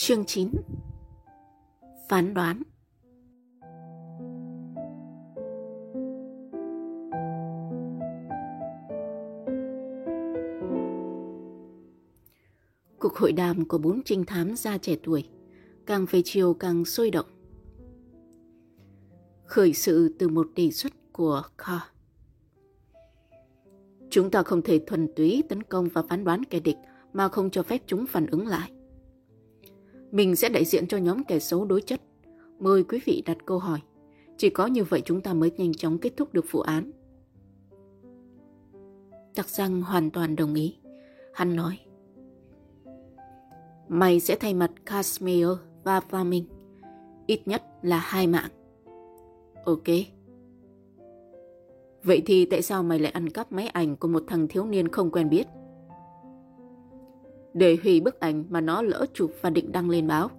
Chương 9 Phán đoán Cuộc hội đàm của bốn trinh thám gia trẻ tuổi càng về chiều càng sôi động. Khởi sự từ một đề xuất của Carr. Chúng ta không thể thuần túy tấn công và phán đoán kẻ địch mà không cho phép chúng phản ứng lại. Mình sẽ đại diện cho nhóm kẻ xấu đối chất. Mời quý vị đặt câu hỏi. Chỉ có như vậy chúng ta mới nhanh chóng kết thúc được vụ án. Tạc Giang hoàn toàn đồng ý. Hắn nói. Mày sẽ thay mặt Casimir và Flaming. Ít nhất là hai mạng. Ok. Vậy thì tại sao mày lại ăn cắp máy ảnh của một thằng thiếu niên không quen biết? Để hủy bức ảnh mà nó lỡ chụp và định đăng lên báo.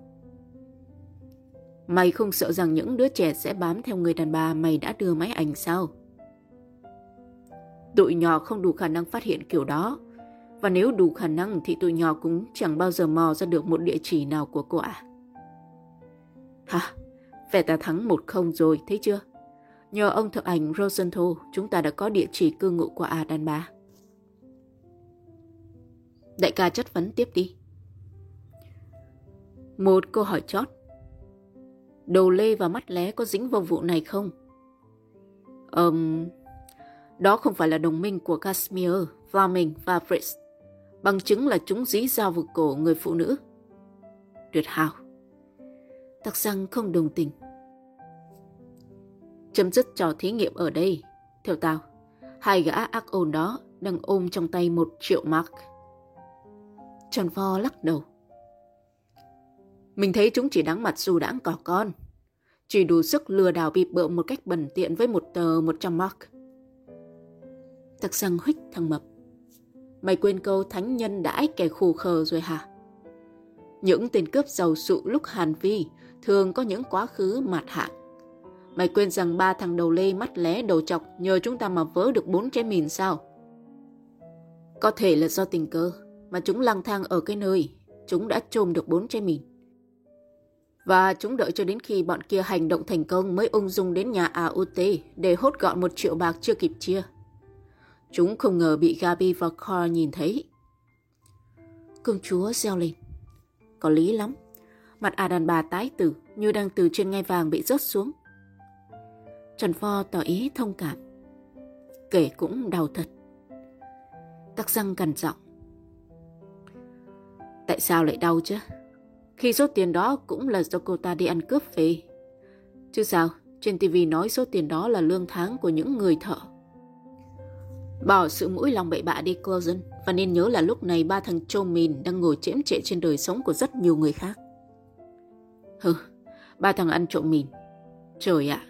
Mày không sợ rằng những đứa trẻ sẽ bám theo người đàn bà mày đã đưa máy ảnh sao? Tụi nhỏ không đủ khả năng phát hiện kiểu đó. Và nếu đủ khả năng thì tụi nhỏ cũng chẳng bao giờ mò ra được một địa chỉ nào của cô ạ. À. Hả? Vẻ ta thắng một không rồi, thấy chưa? Nhờ ông thực ảnh Rosenthal, chúng ta đã có địa chỉ cư ngụ của A đàn bà. Đại ca chất vấn tiếp đi. Một câu hỏi chót. Đầu lê và mắt lé có dính vào vụ này không? Um, đó không phải là đồng minh của Casimir, Flaming và Fritz. Bằng chứng là chúng dí dao vào cổ người phụ nữ. Tuyệt hảo. thật răng không đồng tình. Chấm dứt trò thí nghiệm ở đây. Theo tao, hai gã ác ôn đó đang ôm trong tay một triệu mark. Tròn vo lắc đầu. Mình thấy chúng chỉ đáng mặt dù đãng cỏ con. Chỉ đủ sức lừa đảo bịp bợ một cách bẩn tiện với một tờ 100 mark. thật rằng huých thằng mập. Mày quên câu thánh nhân đãi kẻ khù khờ rồi hả? Những tên cướp giàu sụ lúc Hàn Vi thường có những quá khứ mạt hạng. Mày quên rằng ba thằng đầu lê mắt lé đầu chọc nhờ chúng ta mà vớ được bốn trái mìn sao? Có thể là do tình cơ mà chúng lang thang ở cái nơi chúng đã trôm được bốn trái mìn. Và chúng đợi cho đến khi bọn kia hành động thành công mới ung dung đến nhà AOT để hốt gọn một triệu bạc chưa kịp chia. Chúng không ngờ bị Gabi và Carl nhìn thấy. Công chúa reo lên. Có lý lắm. Mặt à đàn bà tái tử, như đang từ trên ngai vàng bị rớt xuống. Trần Pho tỏ ý thông cảm. Kể cũng đau thật. Các răng cằn giọng. Tại sao lại đau chứ? Khi số tiền đó cũng là do cô ta đi ăn cướp về. Chứ sao, trên TV nói số tiền đó là lương tháng của những người thợ. Bỏ sự mũi lòng bậy bạ đi cô và nên nhớ là lúc này ba thằng trâu mìn đang ngồi chễm trệ trên đời sống của rất nhiều người khác. Hừ, ba thằng ăn trộm mìn. Trời ạ,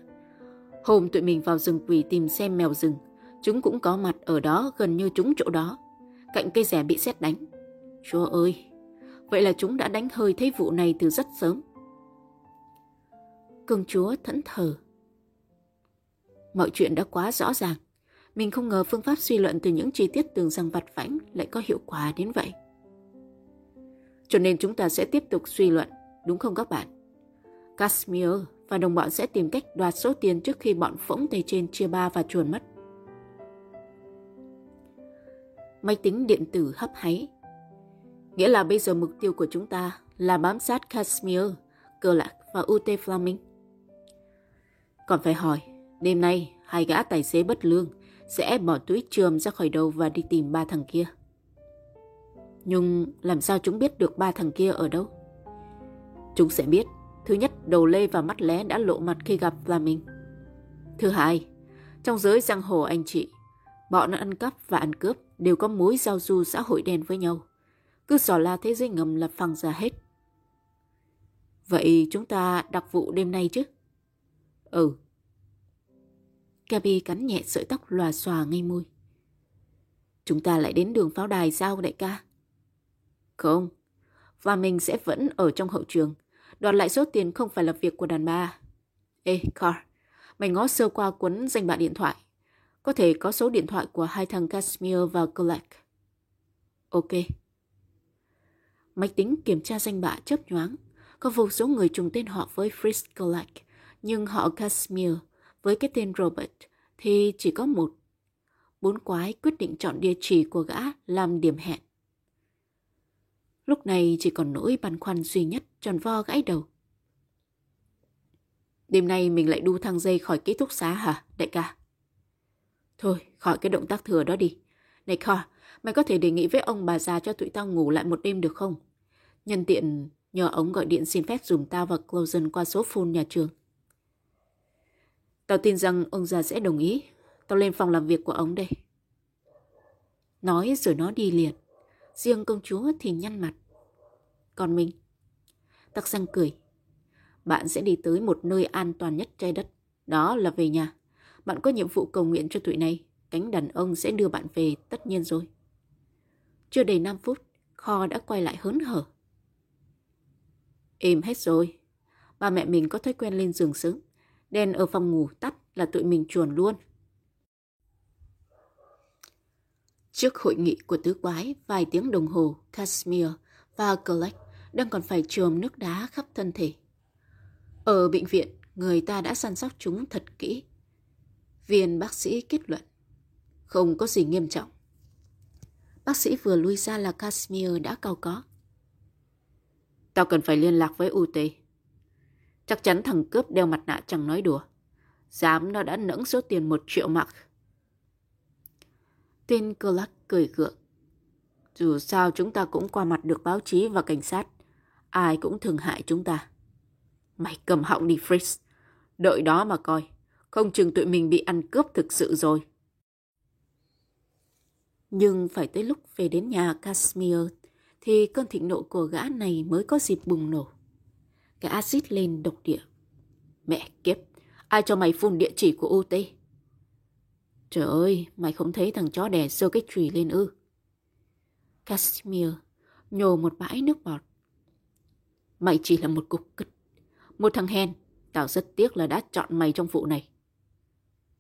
hôm tụi mình vào rừng quỷ tìm xem mèo rừng, chúng cũng có mặt ở đó gần như chúng chỗ đó, cạnh cây rẻ bị xét đánh. Chúa ơi, vậy là chúng đã đánh hơi thấy vụ này từ rất sớm. Công chúa thẫn thờ. Mọi chuyện đã quá rõ ràng. Mình không ngờ phương pháp suy luận từ những chi tiết tưởng rằng vặt vãnh lại có hiệu quả đến vậy. Cho nên chúng ta sẽ tiếp tục suy luận, đúng không các bạn? Casimir và đồng bọn sẽ tìm cách đoạt số tiền trước khi bọn phỗng tay trên chia ba và chuồn mất. Máy tính điện tử hấp háy. Nghĩa là bây giờ mục tiêu của chúng ta là bám sát Casimir, Cơ Lạc và UT Fleming. Còn phải hỏi, đêm nay hai gã tài xế bất lương sẽ bỏ túi trường ra khỏi đầu và đi tìm ba thằng kia. Nhưng làm sao chúng biết được ba thằng kia ở đâu? Chúng sẽ biết, thứ nhất, đầu lê và mắt lé đã lộ mặt khi gặp Flaming. Thứ hai, trong giới giang hồ anh chị, bọn ăn cắp và ăn cướp đều có mối giao du xã hội đen với nhau. Cứ xỏ la thế giới ngầm là phăng ra hết. Vậy chúng ta đặc vụ đêm nay chứ? Ừ, Gabi cắn nhẹ sợi tóc lòa xòa ngay môi. Chúng ta lại đến đường pháo đài sao đại ca? Không, và mình sẽ vẫn ở trong hậu trường. Đoạt lại số tiền không phải là việc của đàn bà. Ê, Carl, mày ngó sơ qua cuốn danh bạ điện thoại. Có thể có số điện thoại của hai thằng Casimir và Colette. Ok. Máy tính kiểm tra danh bạ chớp nhoáng. Có vô số người trùng tên họ với Fritz nhưng họ Casimir với cái tên Robert thì chỉ có một. Bốn quái quyết định chọn địa chỉ của gã làm điểm hẹn. Lúc này chỉ còn nỗi băn khoăn duy nhất tròn vo gãy đầu. Đêm nay mình lại đu thang dây khỏi ký túc xá hả, đại ca? Thôi, khỏi cái động tác thừa đó đi. Này Kho, mày có thể đề nghị với ông bà già cho tụi tao ngủ lại một đêm được không? Nhân tiện nhờ ông gọi điện xin phép dùng tao và Closen qua số phone nhà trường. Tao tin rằng ông già sẽ đồng ý. Tao lên phòng làm việc của ông đây. Nói rồi nó đi liền. Riêng công chúa thì nhăn mặt. Còn mình? Tắc răng cười. Bạn sẽ đi tới một nơi an toàn nhất trái đất. Đó là về nhà. Bạn có nhiệm vụ cầu nguyện cho tụi này. Cánh đàn ông sẽ đưa bạn về tất nhiên rồi. Chưa đầy 5 phút, kho đã quay lại hớn hở. im hết rồi. Ba mẹ mình có thói quen lên giường sớm. Đèn ở phòng ngủ tắt là tụi mình chuồn luôn. Trước hội nghị của tứ quái, vài tiếng đồng hồ, Casimir và Collect đang còn phải trồm nước đá khắp thân thể. Ở bệnh viện, người ta đã săn sóc chúng thật kỹ. Viên bác sĩ kết luận, không có gì nghiêm trọng. Bác sĩ vừa lui ra là Casimir đã cao có. Tao cần phải liên lạc với UT. Chắc chắn thằng cướp đeo mặt nạ chẳng nói đùa. Dám nó đã nẫng số tiền một triệu mặc. Tên Clark cười gượng. Dù sao chúng ta cũng qua mặt được báo chí và cảnh sát. Ai cũng thường hại chúng ta. Mày cầm họng đi Fritz. Đợi đó mà coi. Không chừng tụi mình bị ăn cướp thực sự rồi. Nhưng phải tới lúc về đến nhà Casimir thì cơn thịnh nộ của gã này mới có dịp bùng nổ. Gã axit lên độc địa. Mẹ kiếp, ai cho mày phun địa chỉ của UT? Trời ơi, mày không thấy thằng chó đẻ sơ cái chùy lên ư. Casimir nhổ một bãi nước bọt. Mày chỉ là một cục cứt, Một thằng hèn, tao rất tiếc là đã chọn mày trong vụ này.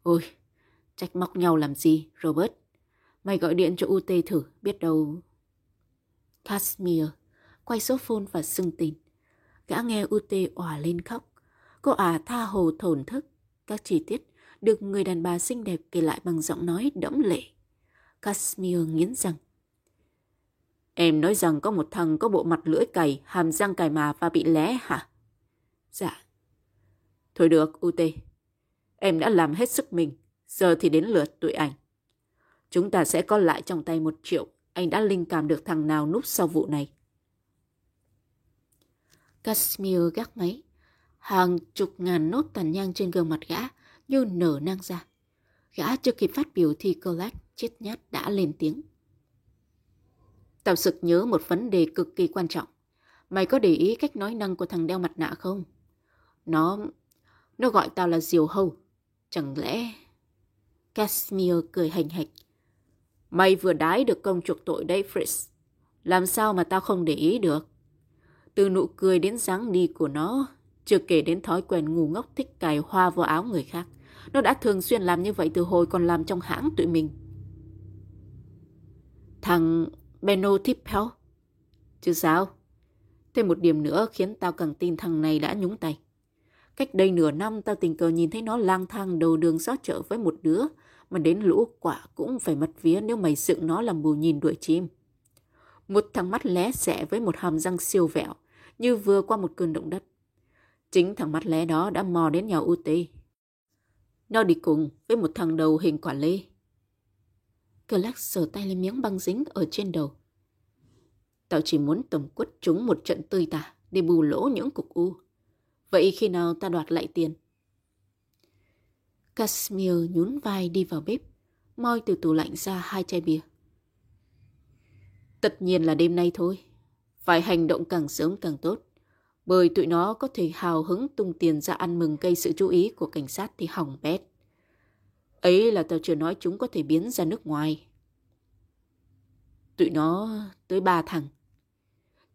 Ôi, trách móc nhau làm gì, Robert? Mày gọi điện cho UT thử, biết đâu... Casimir quay số phone và xưng tin. Gã nghe UT òa lên khóc. Cô ả tha hồ thổn thức. Các chi tiết được người đàn bà xinh đẹp kể lại bằng giọng nói đẫm lệ. Casimir nghiến răng. Em nói rằng có một thằng có bộ mặt lưỡi cày, hàm răng cài mà và bị lé hả? Dạ. Thôi được, UT. Em đã làm hết sức mình. Giờ thì đến lượt tụi anh. Chúng ta sẽ có lại trong tay một triệu. Anh đã linh cảm được thằng nào núp sau vụ này. Casimir gác máy. Hàng chục ngàn nốt tàn nhang trên gương mặt gã như nở nang ra. Gã chưa kịp phát biểu thì Colette chết nhát đã lên tiếng. Tao sực nhớ một vấn đề cực kỳ quan trọng. Mày có để ý cách nói năng của thằng đeo mặt nạ không? Nó... nó gọi tao là diều hâu. Chẳng lẽ... Casimir cười hành hạch. Mày vừa đái được công chuộc tội đấy, Fritz. Làm sao mà tao không để ý được? Từ nụ cười đến dáng đi của nó, chưa kể đến thói quen ngu ngốc thích cài hoa vào áo người khác. Nó đã thường xuyên làm như vậy từ hồi còn làm trong hãng tụi mình. Thằng Benno Tippel? Chứ sao? Thêm một điểm nữa khiến tao càng tin thằng này đã nhúng tay. Cách đây nửa năm tao tình cờ nhìn thấy nó lang thang đầu đường xó chợ với một đứa mà đến lũ quả cũng phải mất vía nếu mày dựng nó làm bù nhìn đuổi chim. Một thằng mắt lé xẻ với một hàm răng siêu vẹo, như vừa qua một cơn động đất. Chính thằng mắt lé đó đã mò đến nhà UT. Nó đi cùng với một thằng đầu hình quả lê. Clark sờ tay lên miếng băng dính ở trên đầu. Tao chỉ muốn tầm quất chúng một trận tươi tả, để bù lỗ những cục u. Vậy khi nào ta đoạt lại tiền? Casimir nhún vai đi vào bếp, moi từ tủ lạnh ra hai chai bia. Tất nhiên là đêm nay thôi. Phải hành động càng sớm càng tốt. Bởi tụi nó có thể hào hứng tung tiền ra ăn mừng gây sự chú ý của cảnh sát thì hỏng bét. Ấy là tao chưa nói chúng có thể biến ra nước ngoài. Tụi nó tới ba thằng.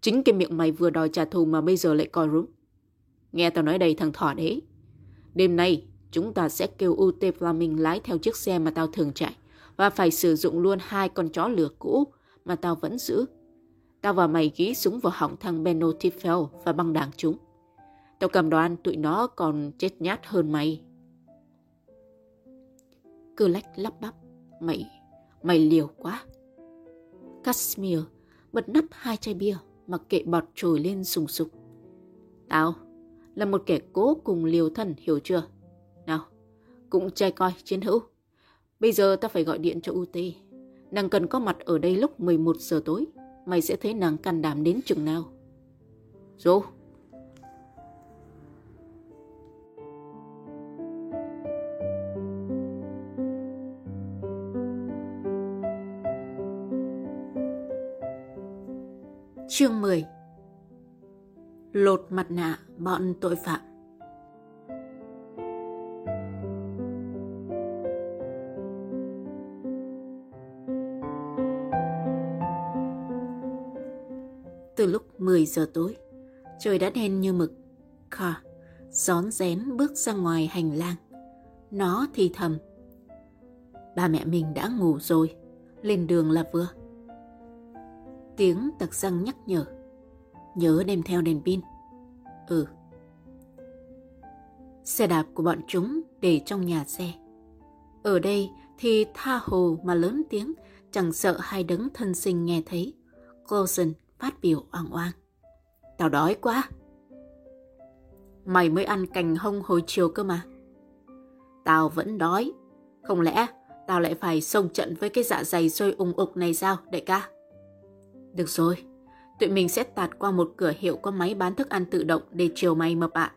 Chính cái miệng mày vừa đòi trả thù mà bây giờ lại coi rúm. Nghe tao nói đây thằng thỏ đấy. Đêm nay chúng ta sẽ kêu UT Flaming lái theo chiếc xe mà tao thường chạy và phải sử dụng luôn hai con chó lửa cũ mà tao vẫn giữ. Tao và mày ghi súng vào họng thằng Benno Tiffel và băng đảng chúng. Tao cầm đoan tụi nó còn chết nhát hơn mày. Cơ lách lắp bắp. Mày, mày liều quá. Casimir bật nắp hai chai bia mặc kệ bọt trồi lên sùng sục. Tao là một kẻ cố cùng liều thân hiểu chưa? Nào, cũng trai coi chiến hữu. Bây giờ ta phải gọi điện cho UT. Nàng cần có mặt ở đây lúc 11 giờ tối. Mày sẽ thấy nàng can đảm đến chừng nào. Dô. Chương 10 Lột mặt nạ bọn tội phạm 10 giờ tối, trời đã đen như mực. Kha rón rén bước ra ngoài hành lang. Nó thì thầm. Ba mẹ mình đã ngủ rồi, lên đường là vừa. Tiếng tặc răng nhắc nhở. Nhớ đem theo đèn pin. Ừ. Xe đạp của bọn chúng để trong nhà xe. Ở đây thì tha hồ mà lớn tiếng, chẳng sợ hai đấng thân sinh nghe thấy. Coulson phát biểu oang oang. Tao đói quá. Mày mới ăn cành hông hồi chiều cơ mà. Tao vẫn đói. Không lẽ tao lại phải xông trận với cái dạ dày sôi ung ục này sao, đại ca? Được rồi, tụi mình sẽ tạt qua một cửa hiệu có máy bán thức ăn tự động để chiều mày mập ạ.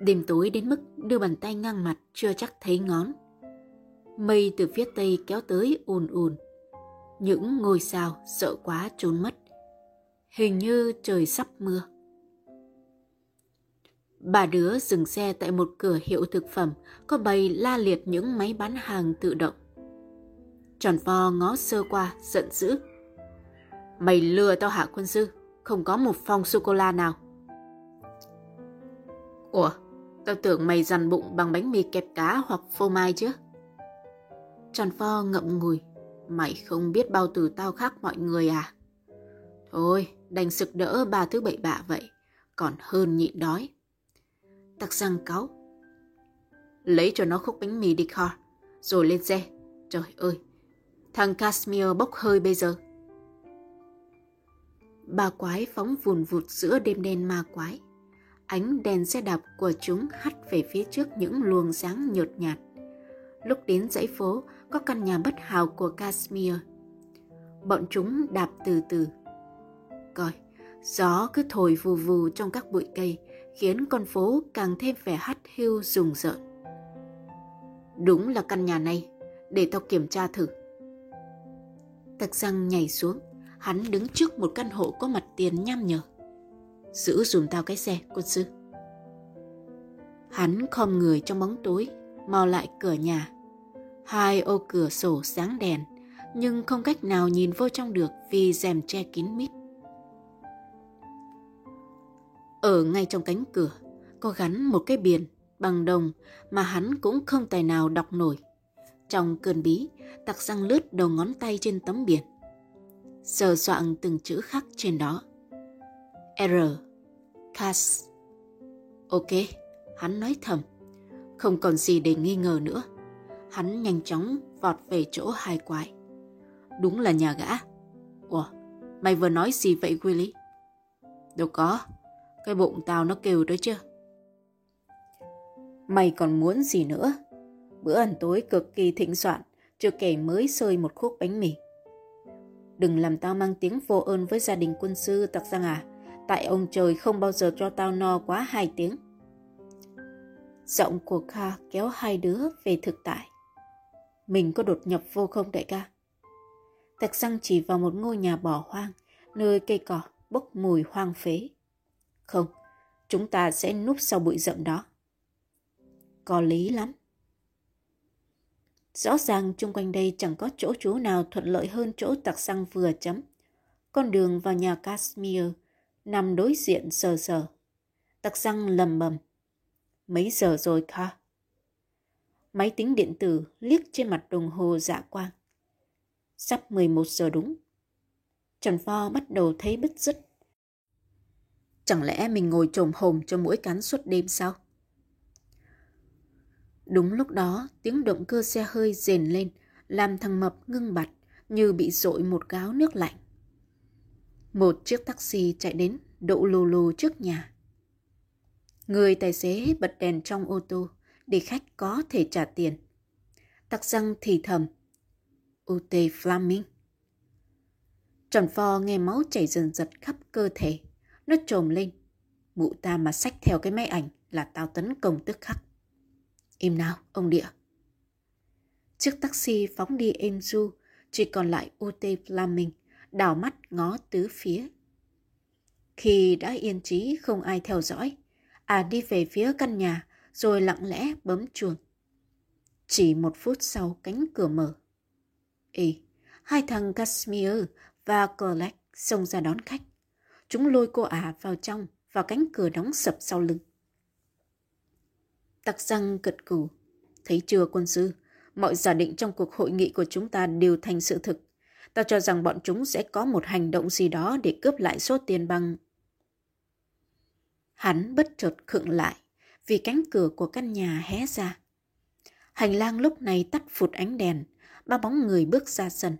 Đêm tối đến mức đưa bàn tay ngang mặt chưa chắc thấy ngón. Mây từ phía tây kéo tới ùn ùn. Những ngôi sao sợ quá trốn mất. Hình như trời sắp mưa. Bà đứa dừng xe tại một cửa hiệu thực phẩm có bày la liệt những máy bán hàng tự động. Tròn vo ngó sơ qua, giận dữ. Mày lừa tao hạ quân sư, không có một phong sô-cô-la nào. Ủa, tao tưởng mày dằn bụng bằng bánh mì kẹp cá hoặc phô mai chứ. Tròn vo ngậm ngùi, mày không biết bao từ tao khác mọi người à? Thôi, đành sực đỡ ba thứ bậy bạ vậy, còn hơn nhịn đói. Tặc răng cáu. Lấy cho nó khúc bánh mì đi kho, rồi lên xe. Trời ơi, Thằng Casimir bốc hơi bây giờ. Ba quái phóng vùn vụt giữa đêm đen ma quái. Ánh đèn xe đạp của chúng hắt về phía trước những luồng sáng nhợt nhạt. Lúc đến dãy phố, có căn nhà bất hào của Casimir. Bọn chúng đạp từ từ. Coi, gió cứ thổi vù vù trong các bụi cây, khiến con phố càng thêm vẻ hắt hiu rùng rợn. Đúng là căn nhà này, để tao kiểm tra thử. Tặc răng nhảy xuống, hắn đứng trước một căn hộ có mặt tiền nham nhở. Giữ dùm tao cái xe, quân sư. Hắn khom người trong bóng tối, mò lại cửa nhà. Hai ô cửa sổ sáng đèn, nhưng không cách nào nhìn vô trong được vì rèm che kín mít. Ở ngay trong cánh cửa, có gắn một cái biển bằng đồng mà hắn cũng không tài nào đọc nổi. Trong cơn bí, tặc răng lướt đầu ngón tay trên tấm biển. Sờ soạn từng chữ khắc trên đó. R. Cass. Ok, hắn nói thầm. Không còn gì để nghi ngờ nữa. Hắn nhanh chóng vọt về chỗ hai quái. Đúng là nhà gã. Ủa, mày vừa nói gì vậy Willy? Đâu có, cái bụng tao nó kêu đó chưa? Mày còn muốn gì nữa? Bữa ăn tối cực kỳ thịnh soạn, chưa kể mới sơi một khúc bánh mì. Đừng làm tao mang tiếng vô ơn với gia đình quân sư tặc răng à, tại ông trời không bao giờ cho tao no quá hai tiếng. Giọng của Kha kéo hai đứa về thực tại. Mình có đột nhập vô không đại ca? Tặc răng chỉ vào một ngôi nhà bỏ hoang, nơi cây cỏ bốc mùi hoang phế. Không, chúng ta sẽ núp sau bụi rậm đó. Có lý lắm. Rõ ràng chung quanh đây chẳng có chỗ trú nào thuận lợi hơn chỗ tặc xăng vừa chấm. Con đường vào nhà Casimir nằm đối diện sờ sờ. Tặc xăng lầm bầm. Mấy giờ rồi Kha? Máy tính điện tử liếc trên mặt đồng hồ dạ quang. Sắp 11 giờ đúng. Trần Pho bắt đầu thấy bứt rứt. Chẳng lẽ mình ngồi trồm hồm cho mũi cắn suốt đêm sao? Đúng lúc đó, tiếng động cơ xe hơi rền lên, làm thằng Mập ngưng bặt như bị dội một gáo nước lạnh. Một chiếc taxi chạy đến, đậu lù lù trước nhà. Người tài xế bật đèn trong ô tô để khách có thể trả tiền. Tặc răng thì thầm. Ute Flaming. Tròn pho nghe máu chảy dần dật khắp cơ thể. Nó trồm lên. Mụ ta mà xách theo cái máy ảnh là tao tấn công tức khắc. Im nào, ông địa. Chiếc taxi phóng đi êm du, chỉ còn lại UT Flaming, đảo mắt ngó tứ phía. Khi đã yên trí không ai theo dõi, à đi về phía căn nhà rồi lặng lẽ bấm chuông. Chỉ một phút sau cánh cửa mở. Ê, hai thằng Casimir và Colette xông ra đón khách. Chúng lôi cô ả vào trong và cánh cửa đóng sập sau lưng. Tặc răng cật cù. Thấy chưa quân sư, mọi giả định trong cuộc hội nghị của chúng ta đều thành sự thực. Ta cho rằng bọn chúng sẽ có một hành động gì đó để cướp lại số tiền bằng... Hắn bất chợt khựng lại vì cánh cửa của căn nhà hé ra. Hành lang lúc này tắt phụt ánh đèn, ba bóng người bước ra sân.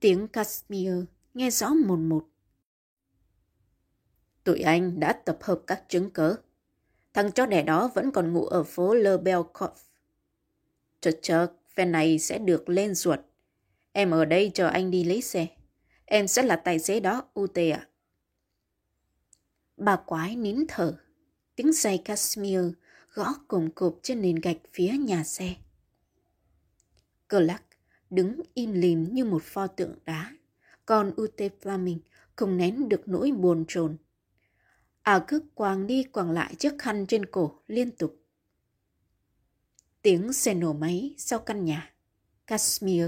Tiếng Casimir nghe rõ mồn một. Tụi anh đã tập hợp các chứng cớ. Thằng chó đẻ đó vẫn còn ngủ ở phố Le Belcourt. Chợt chợt, phe này sẽ được lên ruột. Em ở đây chờ anh đi lấy xe. Em sẽ là tài xế đó, UT ạ. Bà quái nín thở. Tiếng giày Kashmir gõ cùng cộp trên nền gạch phía nhà xe. cờ lắc đứng im lìm như một pho tượng đá. Còn UT flaming không nén được nỗi buồn chồn. À cứ quàng đi quàng lại chiếc khăn trên cổ liên tục. Tiếng xe nổ máy sau căn nhà. Casimir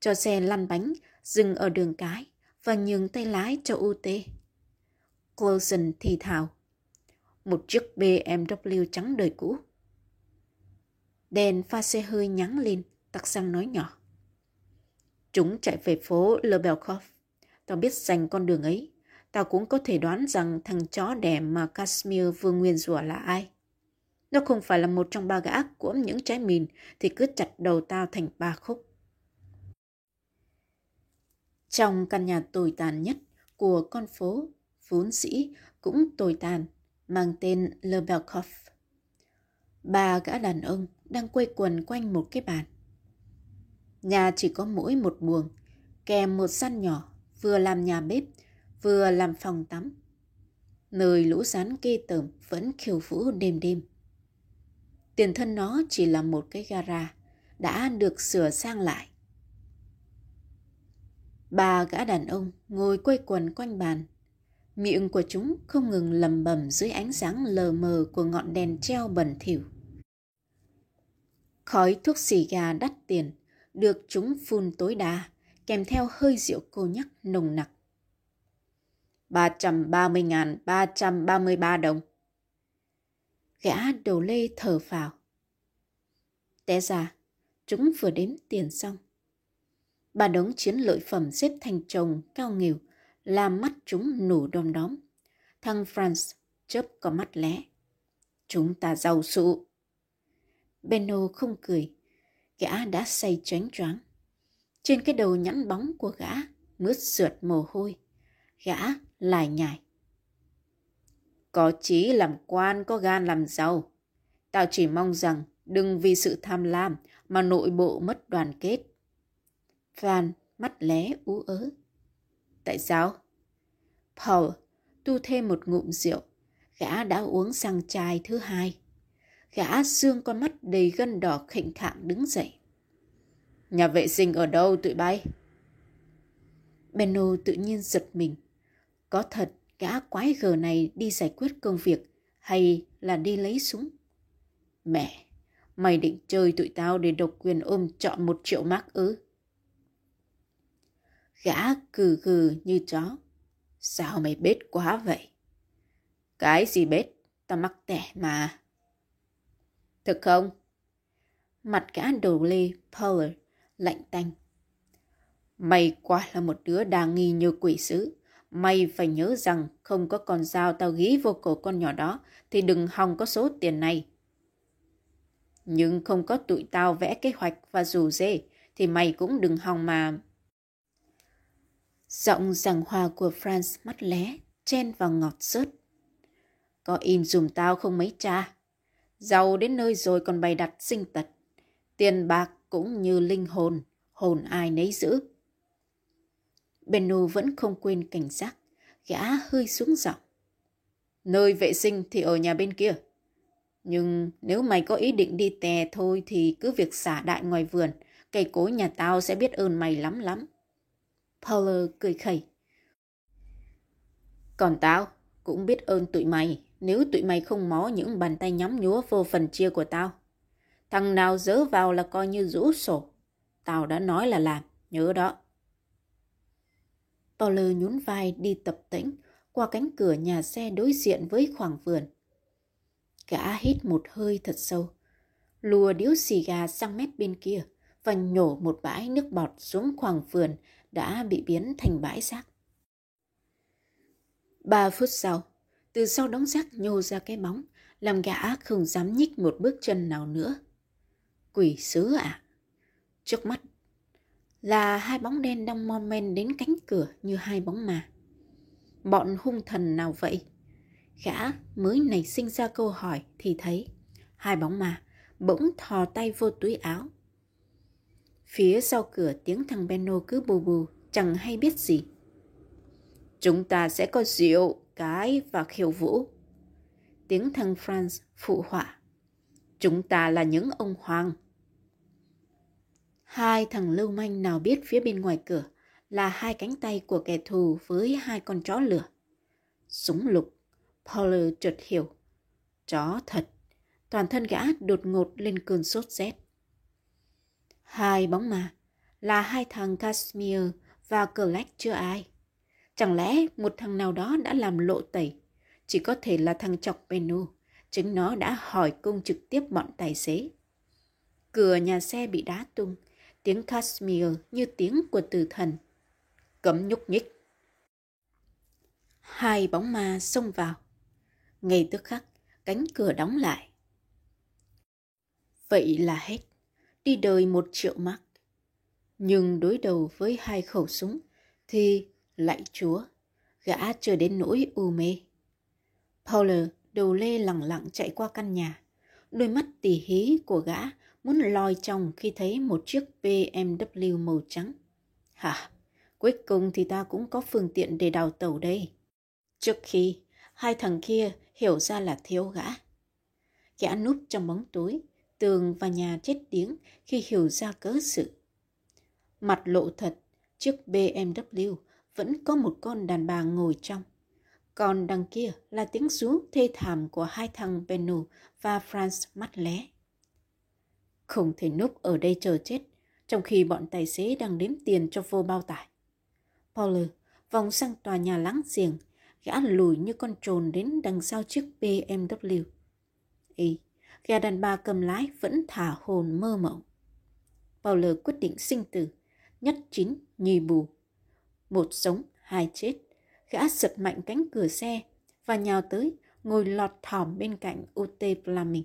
cho xe lăn bánh dừng ở đường cái và nhường tay lái cho UT. Closen thì thào. Một chiếc BMW trắng đời cũ. Đèn pha xe hơi nhắn lên, tắc xăng nói nhỏ. Chúng chạy về phố Lebelkov. Tao biết dành con đường ấy. Tao cũng có thể đoán rằng thằng chó đẻ mà Casimir vừa nguyên rủa là ai. Nó không phải là một trong ba gã ác của những trái mìn thì cứ chặt đầu tao thành ba khúc. Trong căn nhà tồi tàn nhất của con phố, vốn dĩ cũng tồi tàn, mang tên Le Ba gã đàn ông đang quây quần quanh một cái bàn. Nhà chỉ có mỗi một buồng, kèm một sân nhỏ, vừa làm nhà bếp, vừa làm phòng tắm. Nơi lũ rán kê tởm vẫn khiêu vũ đêm đêm. Tiền thân nó chỉ là một cái gara, đã được sửa sang lại. Ba gã đàn ông ngồi quây quần quanh bàn. Miệng của chúng không ngừng lầm bầm dưới ánh sáng lờ mờ của ngọn đèn treo bẩn thỉu. Khói thuốc xì gà đắt tiền được chúng phun tối đa, kèm theo hơi rượu cô nhắc nồng nặc. 330.333 đồng. Gã đầu lê thở vào. Té ra, chúng vừa đếm tiền xong. Ba đống chiến lợi phẩm xếp thành chồng cao nghỉu, làm mắt chúng nổ đom đóm. Thằng Franz chớp có mắt lẽ. Chúng ta giàu sụ. Benno không cười. Gã đã say choáng choáng. Trên cái đầu nhẵn bóng của gã, mướt sượt mồ hôi. Gã lại nhải. Có chí làm quan, có gan làm giàu. Tao chỉ mong rằng đừng vì sự tham lam mà nội bộ mất đoàn kết. Phan mắt lé ú ớ. Tại sao? Paul tu thêm một ngụm rượu. Gã đã uống sang chai thứ hai. Gã xương con mắt đầy gân đỏ khệnh khạng đứng dậy. Nhà vệ sinh ở đâu tụi bay? Benno tự nhiên giật mình. Có thật gã quái gở này đi giải quyết công việc hay là đi lấy súng? Mẹ, mày định chơi tụi tao để độc quyền ôm chọn một triệu mark ư? Gã cừ gừ như chó. Sao mày bết quá vậy? Cái gì bết? Tao mắc tẻ mà. Thực không? Mặt gã đồ lê Power lạnh tanh. Mày quả là một đứa đa nghi như quỷ sứ. Mày phải nhớ rằng không có con dao tao ghi vô cổ con nhỏ đó thì đừng hòng có số tiền này. Nhưng không có tụi tao vẽ kế hoạch và rủ dê thì mày cũng đừng hòng mà... Giọng giảng hòa của Franz mắt lé, chen vào ngọt sớt. Có in dùm tao không mấy cha. Giàu đến nơi rồi còn bày đặt sinh tật. Tiền bạc cũng như linh hồn, hồn ai nấy giữ. Benno vẫn không quên cảnh giác, gã hơi xuống giọng. Nơi vệ sinh thì ở nhà bên kia. Nhưng nếu mày có ý định đi tè thôi thì cứ việc xả đại ngoài vườn, cây cối nhà tao sẽ biết ơn mày lắm lắm. Paula cười khẩy. Còn tao cũng biết ơn tụi mày nếu tụi mày không mó những bàn tay nhắm nhúa vô phần chia của tao. Thằng nào dớ vào là coi như rũ sổ. Tao đã nói là làm, nhớ đó. Lơ nhún vai đi tập tĩnh qua cánh cửa nhà xe đối diện với khoảng vườn. Gã hít một hơi thật sâu, lùa điếu xì gà sang mép bên kia và nhổ một bãi nước bọt xuống khoảng vườn đã bị biến thành bãi rác. Ba phút sau, từ sau đống rác nhô ra cái bóng, làm gã không dám nhích một bước chân nào nữa. Quỷ sứ ạ! À? Trước mắt là hai bóng đen đang mon men đến cánh cửa như hai bóng ma. Bọn hung thần nào vậy? Gã mới nảy sinh ra câu hỏi thì thấy hai bóng ma bỗng thò tay vô túi áo. Phía sau cửa tiếng thằng Benno cứ bù bù, chẳng hay biết gì. Chúng ta sẽ có rượu, cái và khiêu vũ. Tiếng thằng Franz phụ họa. Chúng ta là những ông hoàng. Hai thằng lưu manh nào biết phía bên ngoài cửa là hai cánh tay của kẻ thù với hai con chó lửa. Súng lục, Paul chợt hiểu. Chó thật, toàn thân gã đột ngột lên cơn sốt rét. Hai bóng mà là hai thằng Casimir và Clack chưa ai. Chẳng lẽ một thằng nào đó đã làm lộ tẩy? Chỉ có thể là thằng chọc Benu, chứng nó đã hỏi cung trực tiếp bọn tài xế. Cửa nhà xe bị đá tung, tiếng Kashmir như tiếng của tử thần. Cấm nhúc nhích. Hai bóng ma xông vào. Ngay tức khắc, cánh cửa đóng lại. Vậy là hết. Đi đời một triệu mark. Nhưng đối đầu với hai khẩu súng thì lạy chúa, gã chưa đến nỗi u mê. Paul đầu lê lẳng lặng chạy qua căn nhà. Đôi mắt tỉ hí của gã muốn lòi trong khi thấy một chiếc BMW màu trắng. Hả? Cuối cùng thì ta cũng có phương tiện để đào tẩu đây. Trước khi hai thằng kia hiểu ra là thiếu gã. Gã núp trong bóng tối, tường và nhà chết điếng khi hiểu ra cớ sự. Mặt lộ thật, chiếc BMW vẫn có một con đàn bà ngồi trong. Còn đằng kia là tiếng rú thê thảm của hai thằng Benu và Franz mắt lé. Không thể núp ở đây chờ chết, trong khi bọn tài xế đang đếm tiền cho vô bao tải. Paul vòng sang tòa nhà láng giềng, gã lùi như con trồn đến đằng sau chiếc BMW. Ý, gà đàn bà cầm lái vẫn thả hồn mơ mộng. Paul quyết định sinh tử, nhất chín nhì bù. Một sống, hai chết. Gã giật mạnh cánh cửa xe và nhào tới, ngồi lọt thỏm bên cạnh UT Flaming.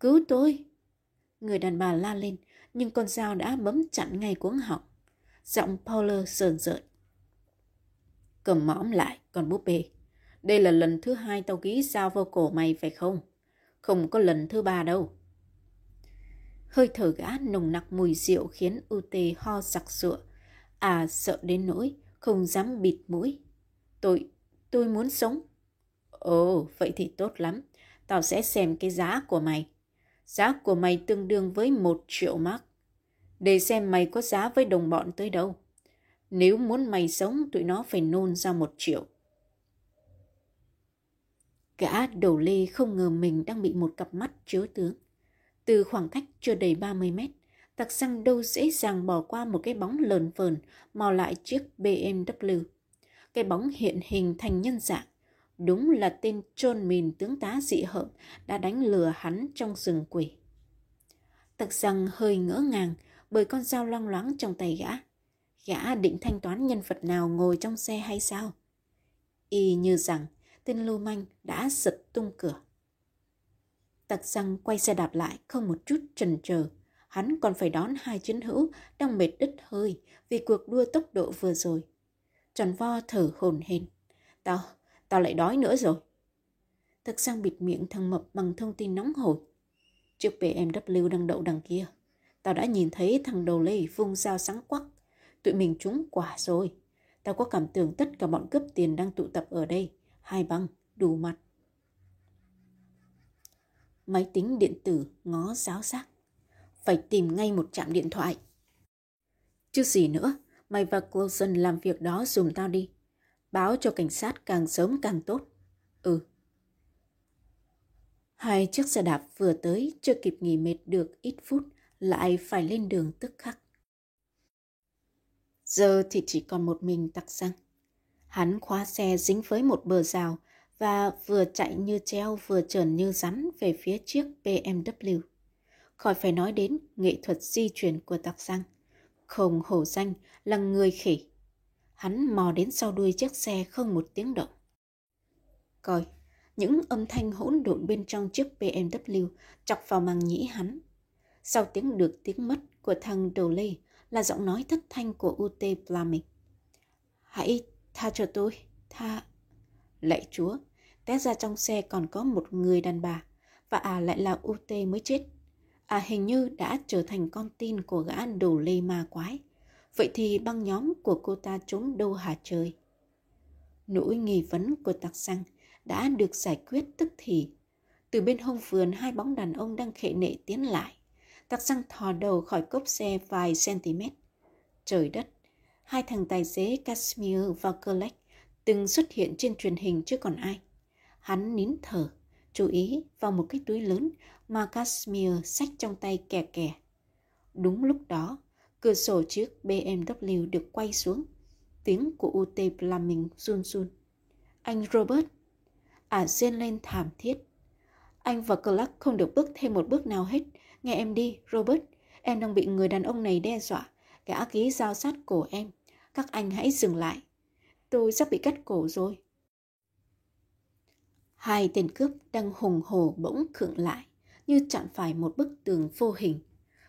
Cứu tôi! Người đàn bà la lên, nhưng con dao đã bấm chặn ngay cuống họng. Giọng Paula sờn rợn. Cầm mõm lại, con búp bê. Đây là lần thứ hai tao ghi dao vào cổ mày phải không? Không có lần thứ ba đâu. Hơi thở gã nồng nặc mùi rượu khiến Ute ho sặc sụa. À sợ đến nỗi, không dám bịt mũi. Tôi, tôi muốn sống. Ồ, vậy thì tốt lắm. Tao sẽ xem cái giá của mày. Giá của mày tương đương với một triệu mark. Để xem mày có giá với đồng bọn tới đâu. Nếu muốn mày sống, tụi nó phải nôn ra một triệu. Gã đầu lê không ngờ mình đang bị một cặp mắt chứa tướng. Từ khoảng cách chưa đầy 30 mét, tặc xăng đâu dễ dàng bỏ qua một cái bóng lờn vờn mò lại chiếc BMW. Cái bóng hiện hình thành nhân dạng. Đúng là tên trôn mìn tướng tá dị hợm đã đánh lừa hắn trong rừng quỷ. Tặc rằng hơi ngỡ ngàng bởi con dao loang loáng trong tay gã. gã định thanh toán nhân vật nào ngồi trong xe hay sao? Y như rằng tên lưu manh đã giật tung cửa. Tặc răng quay xe đạp lại không một chút chần chờ. Hắn còn phải đón hai chiến hữu đang mệt đứt hơi vì cuộc đua tốc độ vừa rồi. Tròn vo thở hồn hển. Tao, tao lại đói nữa rồi. thực sang bịt miệng thằng mập bằng thông tin nóng hổi. Chiếc BMW đang đậu đằng kia. Tao đã nhìn thấy thằng đầu lê vung dao sáng quắc. Tụi mình trúng quả rồi. Tao có cảm tưởng tất cả bọn cướp tiền đang tụ tập ở đây. Hai băng, đủ mặt. Máy tính điện tử ngó giáo giác. Phải tìm ngay một trạm điện thoại. Chứ gì nữa, mày và Clausen làm việc đó dùm tao đi. Báo cho cảnh sát càng sớm càng tốt. Ừ. Hai chiếc xe đạp vừa tới, chưa kịp nghỉ mệt được ít phút, lại phải lên đường tức khắc. Giờ thì chỉ còn một mình tặc răng. Hắn khóa xe dính với một bờ rào và vừa chạy như treo vừa trườn như rắn về phía chiếc BMW. Khỏi phải nói đến nghệ thuật di chuyển của tặc răng. Không hổ danh là người khỉ. Hắn mò đến sau đuôi chiếc xe không một tiếng động. Coi, những âm thanh hỗn độn bên trong chiếc BMW chọc vào màng nhĩ hắn. Sau tiếng được tiếng mất của thằng đầu lê là giọng nói thất thanh của UT Plumbing. Hãy tha cho tôi, tha... Lạy chúa, té ra trong xe còn có một người đàn bà và à lại là UT mới chết. À hình như đã trở thành con tin của gã đồ lê ma quái. Vậy thì băng nhóm của cô ta trốn đâu hả trời? Nỗi nghi vấn của tặc xăng đã được giải quyết tức thì. Từ bên hông vườn hai bóng đàn ông đang khệ nệ tiến lại. Tặc xăng thò đầu khỏi cốp xe vài cm. Trời đất, hai thằng tài xế Casimir và Collect từng xuất hiện trên truyền hình chứ còn ai. Hắn nín thở, chú ý vào một cái túi lớn mà Casimir xách trong tay kè kè. Đúng lúc đó, cửa sổ chiếc BMW được quay xuống. Tiếng của UT Plumbing run run. Anh Robert, à rên lên thảm thiết. Anh và Clark không được bước thêm một bước nào hết. Nghe em đi, Robert, em đang bị người đàn ông này đe dọa. Gã ký dao sát cổ em. Các anh hãy dừng lại. Tôi sắp bị cắt cổ rồi. Hai tên cướp đang hùng hồ bỗng khựng lại, như chạm phải một bức tường vô hình.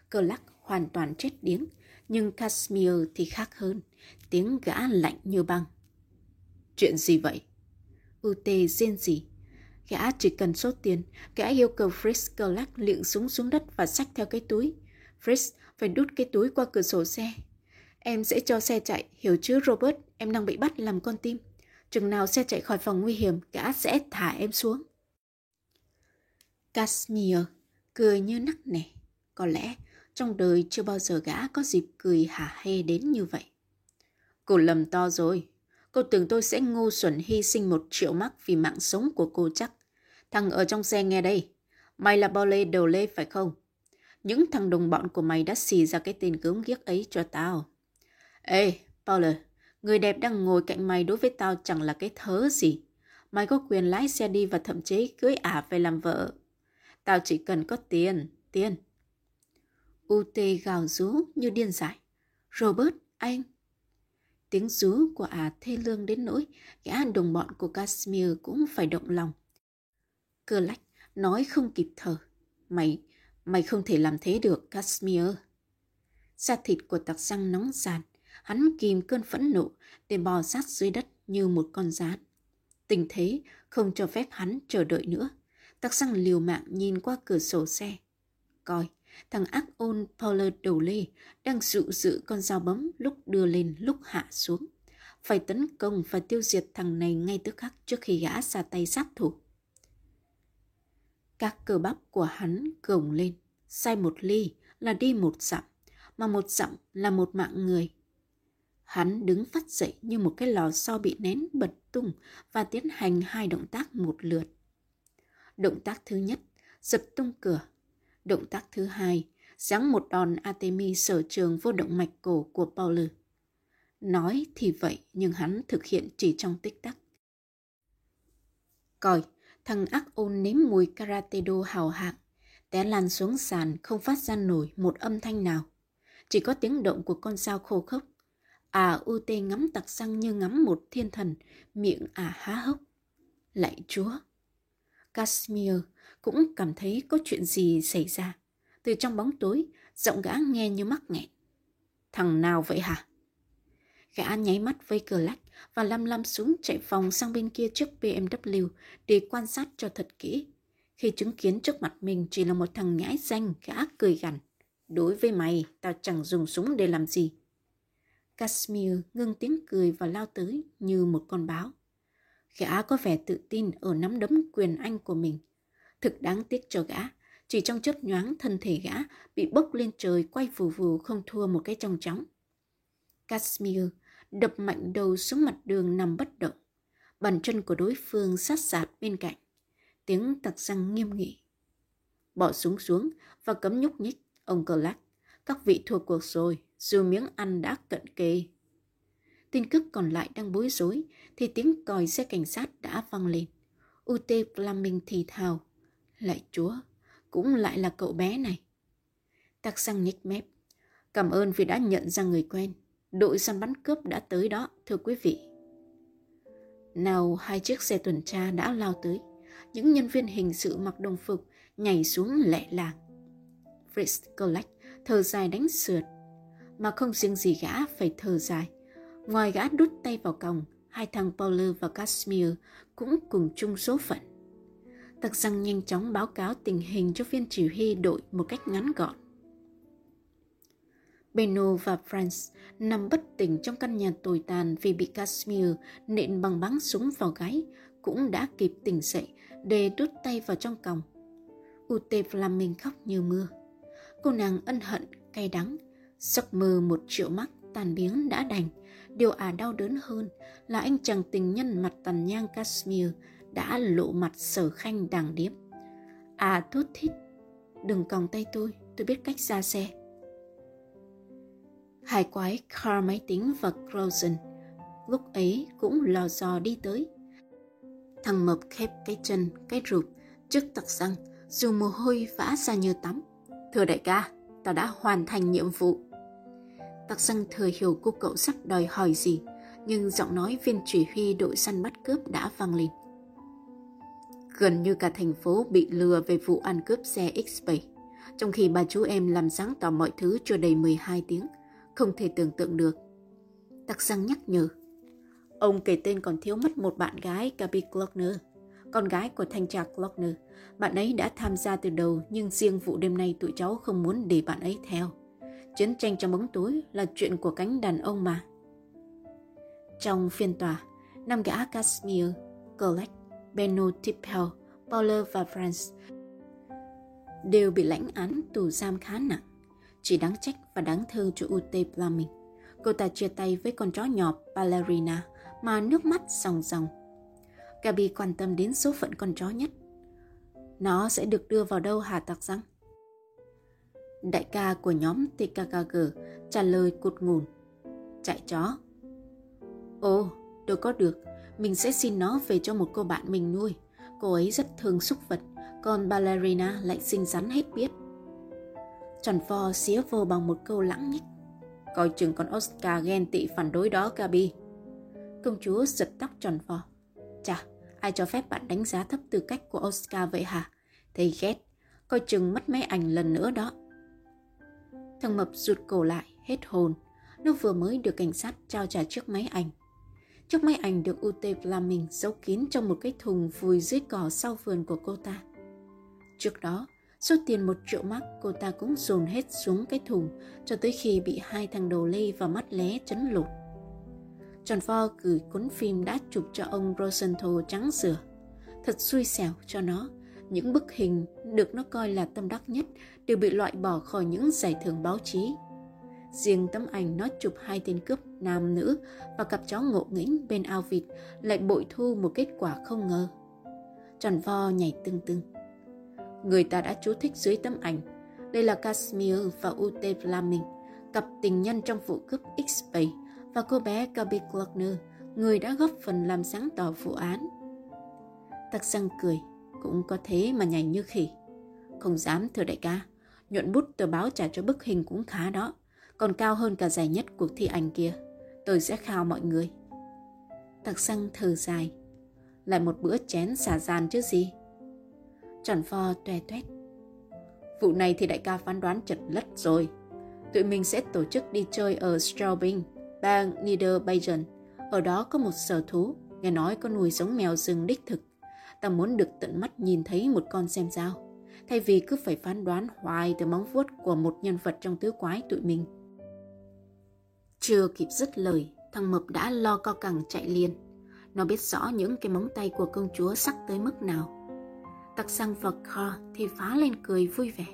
Cờ lắc hoàn toàn chết điếng, nhưng Casimir thì khác hơn, tiếng gã lạnh như băng. Chuyện gì vậy? UT riêng gì? Gã chỉ cần số tiền, gã yêu cầu Fritz Clark liệng súng xuống đất và xách theo cái túi. Fritz phải đút cái túi qua cửa sổ xe. Em sẽ cho xe chạy, hiểu chứ Robert, em đang bị bắt làm con tim. Chừng nào xe chạy khỏi phòng nguy hiểm, gã sẽ thả em xuống. Casimir cười như nắc nẻ. Có lẽ trong đời chưa bao giờ gã có dịp cười hả hê đến như vậy. Cô lầm to rồi. Cô tưởng tôi sẽ ngu xuẩn hy sinh một triệu mắc vì mạng sống của cô chắc. Thằng ở trong xe nghe đây. Mày là bao lê đầu lê phải không? Những thằng đồng bọn của mày đã xì ra cái tên gớm ghiếc ấy cho tao. Ê, Paul, người đẹp đang ngồi cạnh mày đối với tao chẳng là cái thớ gì. Mày có quyền lái xe đi và thậm chí cưới ả về làm vợ. Tao chỉ cần có tiền, tiền. UT gào rú như điên dại. Robert, anh. Tiếng rú của ả thê lương đến nỗi gã đồng bọn của Casimir cũng phải động lòng. Cơ lách nói không kịp thở. Mày, mày không thể làm thế được, Casimir. Da thịt của tặc răng nóng ràn, Hắn kìm cơn phẫn nộ để bò sát dưới đất như một con rán. Tình thế không cho phép hắn chờ đợi nữa. Tặc răng liều mạng nhìn qua cửa sổ xe. Coi, thằng ác ôn Paula đầu lê đang dụ dự con dao bấm lúc đưa lên lúc hạ xuống. Phải tấn công và tiêu diệt thằng này ngay tức khắc trước khi gã ra tay sát thủ. Các cơ bắp của hắn gồng lên, sai một ly là đi một dặm, mà một dặm là một mạng người. Hắn đứng phát dậy như một cái lò xo bị nén bật tung và tiến hành hai động tác một lượt. Động tác thứ nhất, giật tung cửa. Động tác thứ hai, giáng một đòn Atemi sở trường vô động mạch cổ của Paul. Nói thì vậy nhưng hắn thực hiện chỉ trong tích tắc. Coi, thằng ác ôn nếm mùi karate do hào hạng, té lăn xuống sàn không phát ra nổi một âm thanh nào. Chỉ có tiếng động của con dao khô khốc À u tê ngắm tặc xăng như ngắm một thiên thần, miệng à há hốc. Lạy chúa! Casimir cũng cảm thấy có chuyện gì xảy ra. Từ trong bóng tối, giọng gã nghe như mắc nghẹn. Thằng nào vậy hả? Gã nháy mắt với cờ lách và lăm lăm xuống chạy vòng sang bên kia chiếc BMW để quan sát cho thật kỹ. Khi chứng kiến trước mặt mình chỉ là một thằng nhãi danh, gã cười gằn. Đối với mày, tao chẳng dùng súng để làm gì. Casimir ngưng tiếng cười và lao tới như một con báo. Gã có vẻ tự tin ở nắm đấm quyền anh của mình. Thực đáng tiếc cho gã, chỉ trong chớp nhoáng thân thể gã bị bốc lên trời quay vù vù không thua một cái trong chóng. Casimir đập mạnh đầu xuống mặt đường nằm bất động. Bàn chân của đối phương sát sạt bên cạnh. Tiếng tặc răng nghiêm nghị. Bỏ súng xuống và cấm nhúc nhích, ông cờ lắc. Các vị thua cuộc rồi, dù miếng ăn đã cận kề. Tin cức còn lại đang bối rối thì tiếng còi xe cảnh sát đã vang lên. UT Flaming thì thào. Lại chúa, cũng lại là cậu bé này. Tắc xăng nhích mép. Cảm ơn vì đã nhận ra người quen. Đội săn bắn cướp đã tới đó, thưa quý vị. Nào hai chiếc xe tuần tra đã lao tới. Những nhân viên hình sự mặc đồng phục nhảy xuống lẹ làng. Fritz Collect thở dài đánh sượt. Mà không riêng gì gã phải thở dài. Ngoài gã đút tay vào còng, hai thằng Paul và Casimir cũng cùng chung số phận. Tặc rằng nhanh chóng báo cáo tình hình cho viên chỉ huy đội một cách ngắn gọn. Beno và Franz nằm bất tỉnh trong căn nhà tồi tàn vì bị Casimir nện bằng bắn súng vào gáy, cũng đã kịp tỉnh dậy để đút tay vào trong còng. Ute Flaming khóc như mưa. Cô nàng ân hận, cay đắng, giấc mơ một triệu mắc tàn biến đã đành. Điều ả à đau đớn hơn là anh chàng tình nhân mặt tàn nhang Casimir đã lộ mặt sở khanh đàng điếm. À thút thít, đừng còng tay tôi, tôi biết cách ra xe. Hai quái Carl máy tính và Crozen lúc ấy cũng lò dò đi tới. Thằng mập khép cái chân, cái rụp trước tặc răng, dù mồ hôi vã ra như tắm. Thưa đại ca, tao đã hoàn thành nhiệm vụ. Tặc răng thừa hiểu cô cậu sắp đòi hỏi gì, nhưng giọng nói viên chỉ huy đội săn bắt cướp đã vang lên. Gần như cả thành phố bị lừa về vụ ăn cướp xe X7, trong khi bà chú em làm sáng tỏ mọi thứ chưa đầy 12 tiếng, không thể tưởng tượng được. Tắc răng nhắc nhở. Ông kể tên còn thiếu mất một bạn gái Gabi Glockner, con gái của thanh tra Glockner. Bạn ấy đã tham gia từ đầu nhưng riêng vụ đêm nay tụi cháu không muốn để bạn ấy theo. Chiến tranh trong bóng tối là chuyện của cánh đàn ông mà. Trong phiên tòa, năm gã Casimir, Collect, Benno Tippel, Pauler và Franz đều bị lãnh án tù giam khá nặng. Chỉ đáng trách và đáng thương cho Ute Blaming. Cô ta chia tay với con chó nhỏ Ballerina mà nước mắt ròng ròng. Gabi quan tâm đến số phận con chó nhất. Nó sẽ được đưa vào đâu hả tặc răng? Đại ca của nhóm TKKG trả lời cụt ngùn. Chạy chó. Ồ, tôi có được. Mình sẽ xin nó về cho một cô bạn mình nuôi. Cô ấy rất thương súc vật, còn Ballerina lại xinh xắn hết biết. Tròn pho xía vô bằng một câu lãng nhích. Coi chừng con Oscar ghen tị phản đối đó Gabi. Công chúa giật tóc tròn pho. Chà, ai cho phép bạn đánh giá thấp tư cách của Oscar vậy hả? Thầy ghét, coi chừng mất máy ảnh lần nữa đó. Thằng mập rụt cổ lại, hết hồn. Nó vừa mới được cảnh sát trao trả chiếc máy ảnh. Chiếc máy ảnh được Ute Flaming giấu kín trong một cái thùng vùi dưới cỏ sau vườn của cô ta. Trước đó, số tiền một triệu mark cô ta cũng dồn hết xuống cái thùng cho tới khi bị hai thằng đầu lê và mắt lé chấn lột. John Ford gửi cuốn phim đã chụp cho ông Rosenthal trắng sửa. Thật xui xẻo cho nó. Những bức hình được nó coi là tâm đắc nhất đều bị loại bỏ khỏi những giải thưởng báo chí. Riêng tấm ảnh nó chụp hai tên cướp nam nữ và cặp chó ngộ nghĩnh bên ao vịt lại bội thu một kết quả không ngờ. Tròn vo nhảy tưng tưng. Người ta đã chú thích dưới tấm ảnh. Đây là Casimir và Ute Flaming, cặp tình nhân trong vụ cướp X7 và cô bé Gabi Glockner, người đã góp phần làm sáng tỏ vụ án. Tắc răng cười, cũng có thế mà nhảy như khỉ. Không dám thưa đại ca, nhuận bút tờ báo trả cho bức hình cũng khá đó, còn cao hơn cả giải nhất cuộc thi ảnh kia. tôi sẽ khao mọi người. Tặc xăng thở dài. Lại một bữa chén xả gian chứ gì. Tròn pho toe toét. Vụ này thì đại ca phán đoán chật lất rồi. Tụi mình sẽ tổ chức đi chơi ở Straubing, bang Niederbayern. Ở đó có một sở thú, nghe nói có nuôi giống mèo rừng đích thực. Ta muốn được tận mắt nhìn thấy một con xem sao, thay vì cứ phải phán đoán hoài từ móng vuốt của một nhân vật trong tứ quái tụi mình. Chưa kịp dứt lời, thằng Mập đã lo co cẳng chạy liền. Nó biết rõ những cái móng tay của công chúa sắc tới mức nào. Tặc sang vật kho thì phá lên cười vui vẻ.